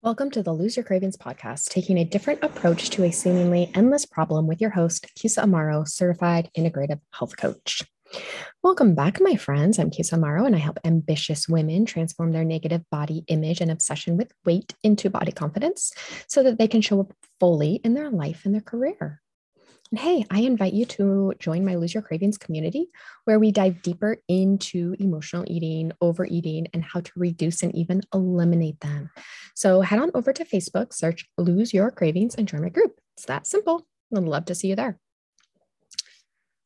Welcome to the Lose Your Cravings podcast, taking a different approach to a seemingly endless problem with your host, Kisa Amaro, certified integrative health coach. Welcome back, my friends. I'm Kisa Amaro, and I help ambitious women transform their negative body image and obsession with weight into body confidence so that they can show up fully in their life and their career. And hey, I invite you to join my Lose Your Cravings community, where we dive deeper into emotional eating, overeating, and how to reduce and even eliminate them. So head on over to Facebook, search Lose Your Cravings, and join my group. It's that simple. I'd love to see you there.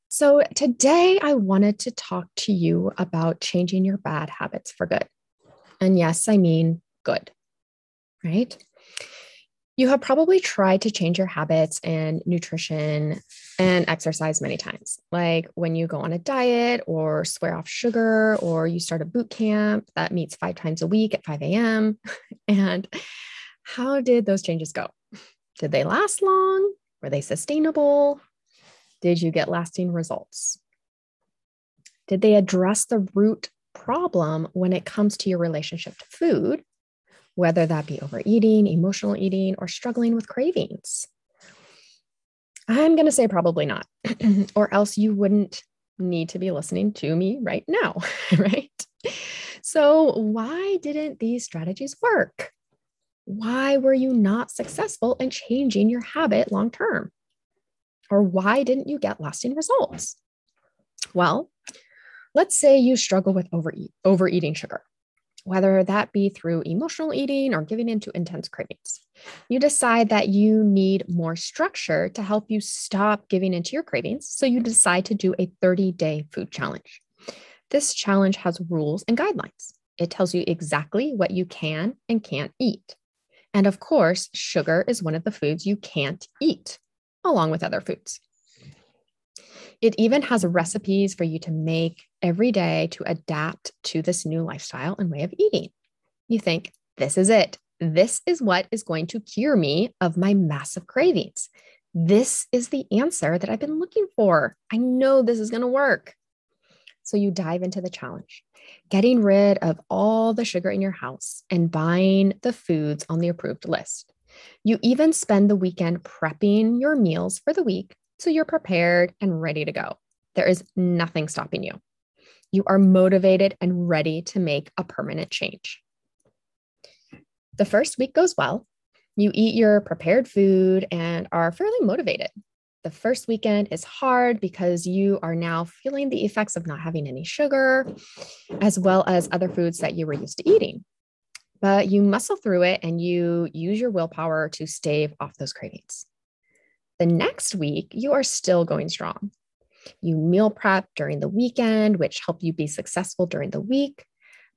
So today I wanted to talk to you about changing your bad habits for good. And yes, I mean good, right? You have probably tried to change your habits and nutrition and exercise many times, like when you go on a diet or swear off sugar, or you start a boot camp that meets five times a week at 5 a.m. And how did those changes go? Did they last long? Were they sustainable? Did you get lasting results? Did they address the root problem when it comes to your relationship to food? Whether that be overeating, emotional eating, or struggling with cravings? I'm going to say probably not, or else you wouldn't need to be listening to me right now, right? So, why didn't these strategies work? Why were you not successful in changing your habit long term? Or why didn't you get lasting results? Well, let's say you struggle with overeat, overeating sugar whether that be through emotional eating or giving into intense cravings. You decide that you need more structure to help you stop giving into your cravings. So you decide to do a 30 day food challenge. This challenge has rules and guidelines. It tells you exactly what you can and can't eat. And of course, sugar is one of the foods you can't eat, along with other foods. It even has recipes for you to make every day to adapt to this new lifestyle and way of eating. You think, this is it. This is what is going to cure me of my massive cravings. This is the answer that I've been looking for. I know this is going to work. So you dive into the challenge, getting rid of all the sugar in your house and buying the foods on the approved list. You even spend the weekend prepping your meals for the week so you're prepared and ready to go. There is nothing stopping you. You are motivated and ready to make a permanent change. The first week goes well. You eat your prepared food and are fairly motivated. The first weekend is hard because you are now feeling the effects of not having any sugar, as well as other foods that you were used to eating. But you muscle through it and you use your willpower to stave off those cravings. The next week, you are still going strong. You meal prep during the weekend, which help you be successful during the week,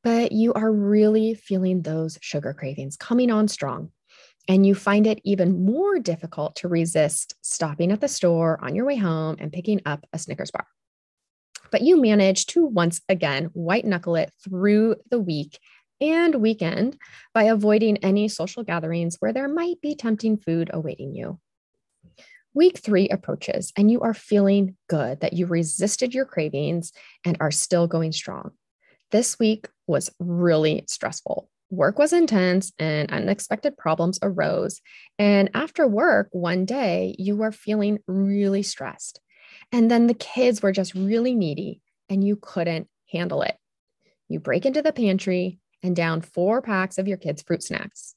but you are really feeling those sugar cravings coming on strong. And you find it even more difficult to resist stopping at the store on your way home and picking up a Snickers bar. But you manage to once again white knuckle it through the week and weekend by avoiding any social gatherings where there might be tempting food awaiting you. Week three approaches, and you are feeling good that you resisted your cravings and are still going strong. This week was really stressful. Work was intense and unexpected problems arose. And after work, one day, you were feeling really stressed. And then the kids were just really needy and you couldn't handle it. You break into the pantry and down four packs of your kids' fruit snacks.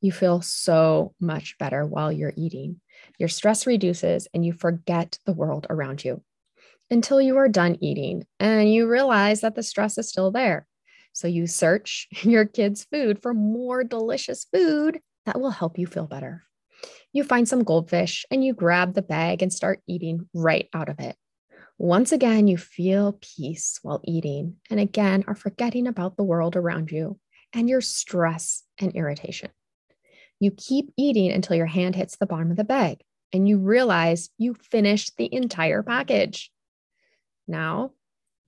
You feel so much better while you're eating. Your stress reduces and you forget the world around you until you are done eating and you realize that the stress is still there. So you search your kids' food for more delicious food that will help you feel better. You find some goldfish and you grab the bag and start eating right out of it. Once again, you feel peace while eating and again are forgetting about the world around you and your stress and irritation. You keep eating until your hand hits the bottom of the bag and you realize you finished the entire package. Now,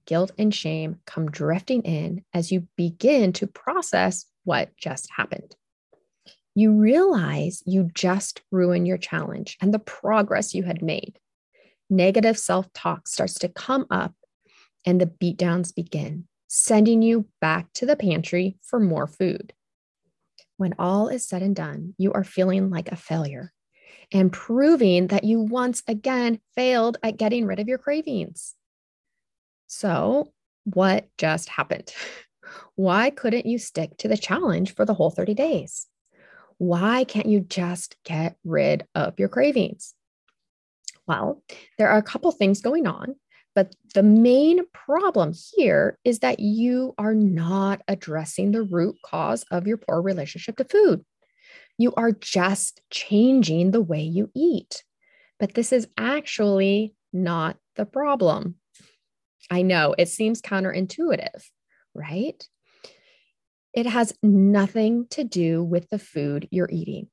guilt and shame come drifting in as you begin to process what just happened. You realize you just ruined your challenge and the progress you had made. Negative self talk starts to come up and the beatdowns begin, sending you back to the pantry for more food. When all is said and done, you are feeling like a failure and proving that you once again failed at getting rid of your cravings. So, what just happened? Why couldn't you stick to the challenge for the whole 30 days? Why can't you just get rid of your cravings? Well, there are a couple things going on, but the main problem here is that you are not addressing the root cause of your poor relationship to food. You are just changing the way you eat. But this is actually not the problem. I know it seems counterintuitive, right? It has nothing to do with the food you're eating.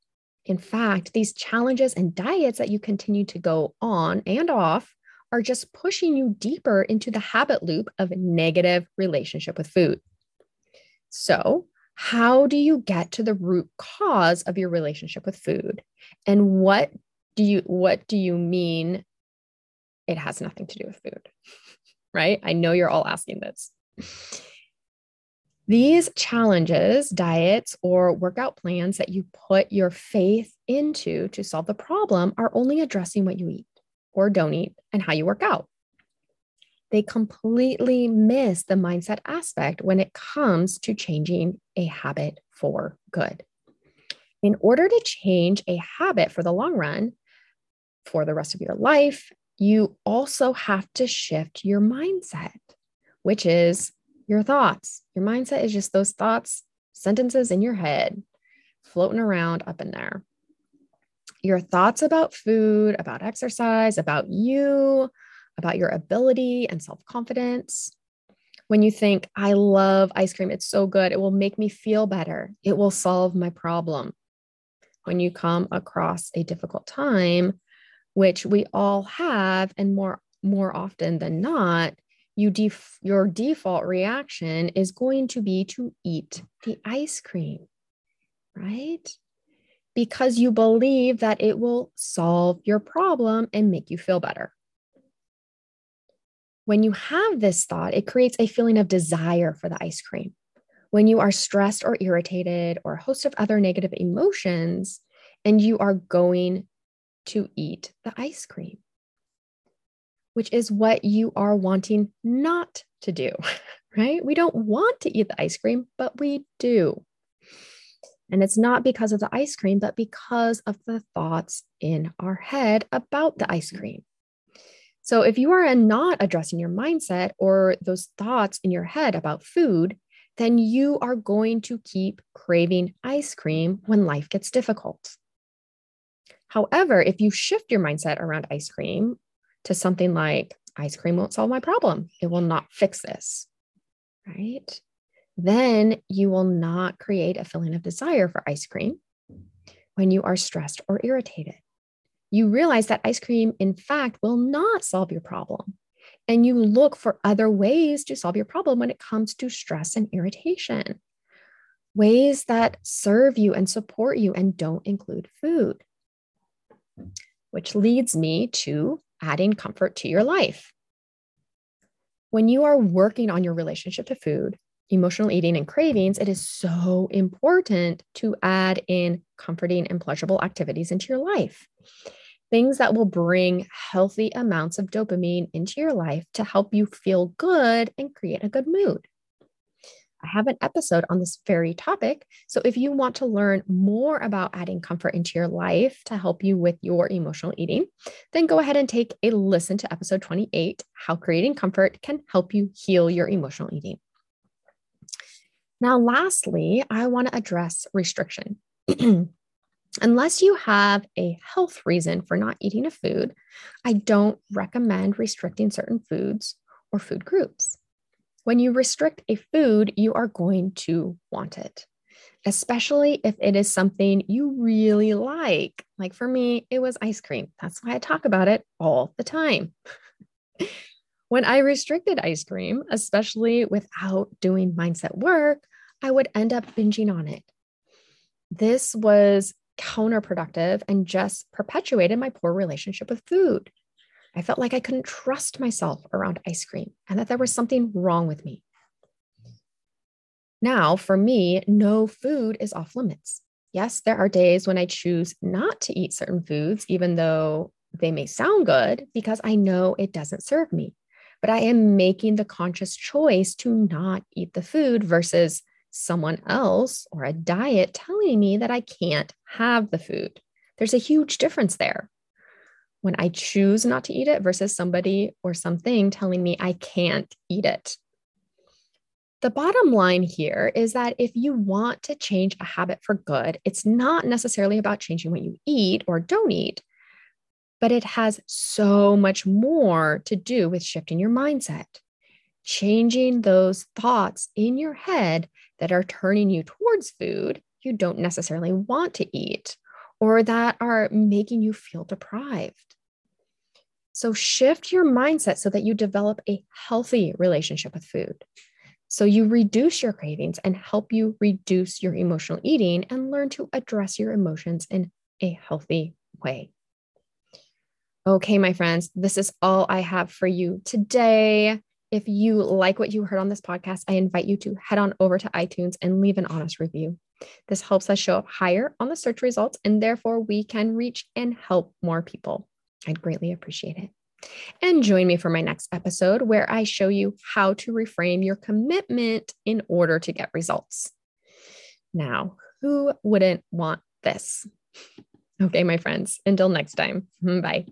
In fact, these challenges and diets that you continue to go on and off are just pushing you deeper into the habit loop of negative relationship with food. So, how do you get to the root cause of your relationship with food? And what do you what do you mean it has nothing to do with food? Right? I know you're all asking this. These challenges, diets, or workout plans that you put your faith into to solve the problem are only addressing what you eat or don't eat and how you work out. They completely miss the mindset aspect when it comes to changing a habit for good. In order to change a habit for the long run, for the rest of your life, you also have to shift your mindset, which is your thoughts. Your mindset is just those thoughts, sentences in your head floating around up in there. Your thoughts about food, about exercise, about you, about your ability and self confidence. When you think, I love ice cream, it's so good, it will make me feel better, it will solve my problem. When you come across a difficult time, which we all have, and more, more often than not, you def- your default reaction is going to be to eat the ice cream, right? Because you believe that it will solve your problem and make you feel better. When you have this thought, it creates a feeling of desire for the ice cream. When you are stressed or irritated or a host of other negative emotions, and you are going to eat the ice cream which is what you are wanting not to do, right? We don't want to eat the ice cream, but we do. And it's not because of the ice cream, but because of the thoughts in our head about the ice cream. So if you are not addressing your mindset or those thoughts in your head about food, then you are going to keep craving ice cream when life gets difficult. However, if you shift your mindset around ice cream to something like ice cream won't solve my problem. It will not fix this, right? Then you will not create a feeling of desire for ice cream when you are stressed or irritated. You realize that ice cream, in fact, will not solve your problem. And you look for other ways to solve your problem when it comes to stress and irritation, ways that serve you and support you and don't include food. Which leads me to adding comfort to your life. When you are working on your relationship to food, emotional eating, and cravings, it is so important to add in comforting and pleasurable activities into your life. Things that will bring healthy amounts of dopamine into your life to help you feel good and create a good mood. I have an episode on this very topic. So if you want to learn more about adding comfort into your life to help you with your emotional eating, then go ahead and take a listen to episode 28 How Creating Comfort Can Help You Heal Your Emotional Eating. Now, lastly, I want to address restriction. Unless you have a health reason for not eating a food, I don't recommend restricting certain foods or food groups. When you restrict a food, you are going to want it, especially if it is something you really like. Like for me, it was ice cream. That's why I talk about it all the time. when I restricted ice cream, especially without doing mindset work, I would end up binging on it. This was counterproductive and just perpetuated my poor relationship with food. I felt like I couldn't trust myself around ice cream and that there was something wrong with me. Now, for me, no food is off limits. Yes, there are days when I choose not to eat certain foods, even though they may sound good, because I know it doesn't serve me. But I am making the conscious choice to not eat the food versus someone else or a diet telling me that I can't have the food. There's a huge difference there. When I choose not to eat it versus somebody or something telling me I can't eat it. The bottom line here is that if you want to change a habit for good, it's not necessarily about changing what you eat or don't eat, but it has so much more to do with shifting your mindset, changing those thoughts in your head that are turning you towards food you don't necessarily want to eat or that are making you feel deprived. So shift your mindset so that you develop a healthy relationship with food. So you reduce your cravings and help you reduce your emotional eating and learn to address your emotions in a healthy way. Okay, my friends, this is all I have for you today. If you like what you heard on this podcast, I invite you to head on over to iTunes and leave an honest review. This helps us show up higher on the search results, and therefore we can reach and help more people. I'd greatly appreciate it. And join me for my next episode where I show you how to reframe your commitment in order to get results. Now, who wouldn't want this? Okay, my friends, until next time, bye.